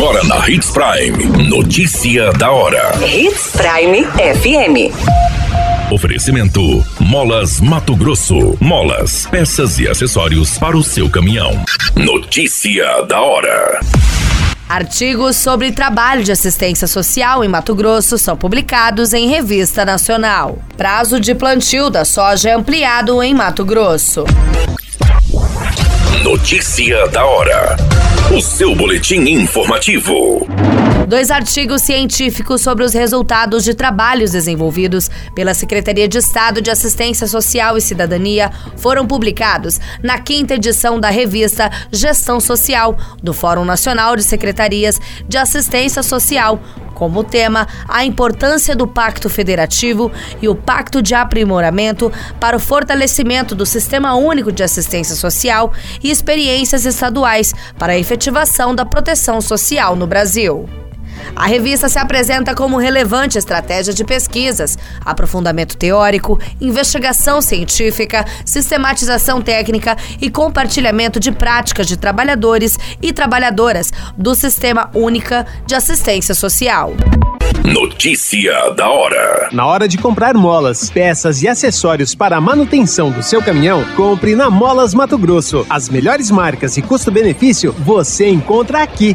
Agora na Hits Prime. Notícia da hora. Hits Prime FM. Oferecimento: Molas Mato Grosso. Molas, peças e acessórios para o seu caminhão. Notícia da hora. Artigos sobre trabalho de assistência social em Mato Grosso são publicados em revista nacional. Prazo de plantio da soja é ampliado em Mato Grosso. Notícia da hora. O seu boletim informativo. Dois artigos científicos sobre os resultados de trabalhos desenvolvidos pela Secretaria de Estado de Assistência Social e Cidadania foram publicados na quinta edição da revista Gestão Social do Fórum Nacional de Secretarias de Assistência Social, como tema a importância do Pacto Federativo e o Pacto de Aprimoramento para o fortalecimento do Sistema Único de Assistência Social e experiências estaduais para a efetivação da proteção social no Brasil. A revista se apresenta como relevante estratégia de pesquisas, aprofundamento teórico, investigação científica, sistematização técnica e compartilhamento de práticas de trabalhadores e trabalhadoras do Sistema Única de Assistência Social. Notícia da hora. Na hora de comprar molas, peças e acessórios para a manutenção do seu caminhão, compre na Molas Mato Grosso. As melhores marcas e custo-benefício você encontra aqui.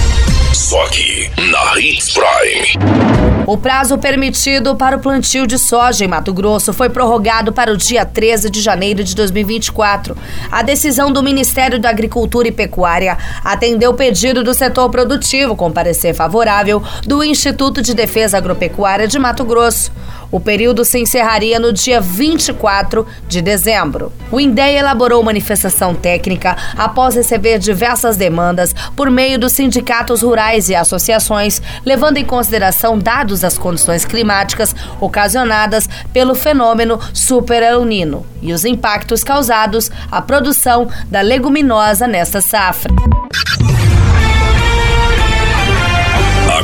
Só aqui, na Hits Prime. O prazo permitido para o plantio de soja em Mato Grosso foi prorrogado para o dia 13 de janeiro de 2024. A decisão do Ministério da Agricultura e Pecuária atendeu o pedido do setor produtivo com parecer favorável do Instituto de Defesa Agropecuária de Mato Grosso. O período se encerraria no dia 24 de dezembro. O INDEA elaborou manifestação técnica após receber diversas demandas por meio dos sindicatos rurais e associações, levando em consideração dados das condições climáticas ocasionadas pelo fenômeno Super El Nino e os impactos causados à produção da leguminosa nesta safra.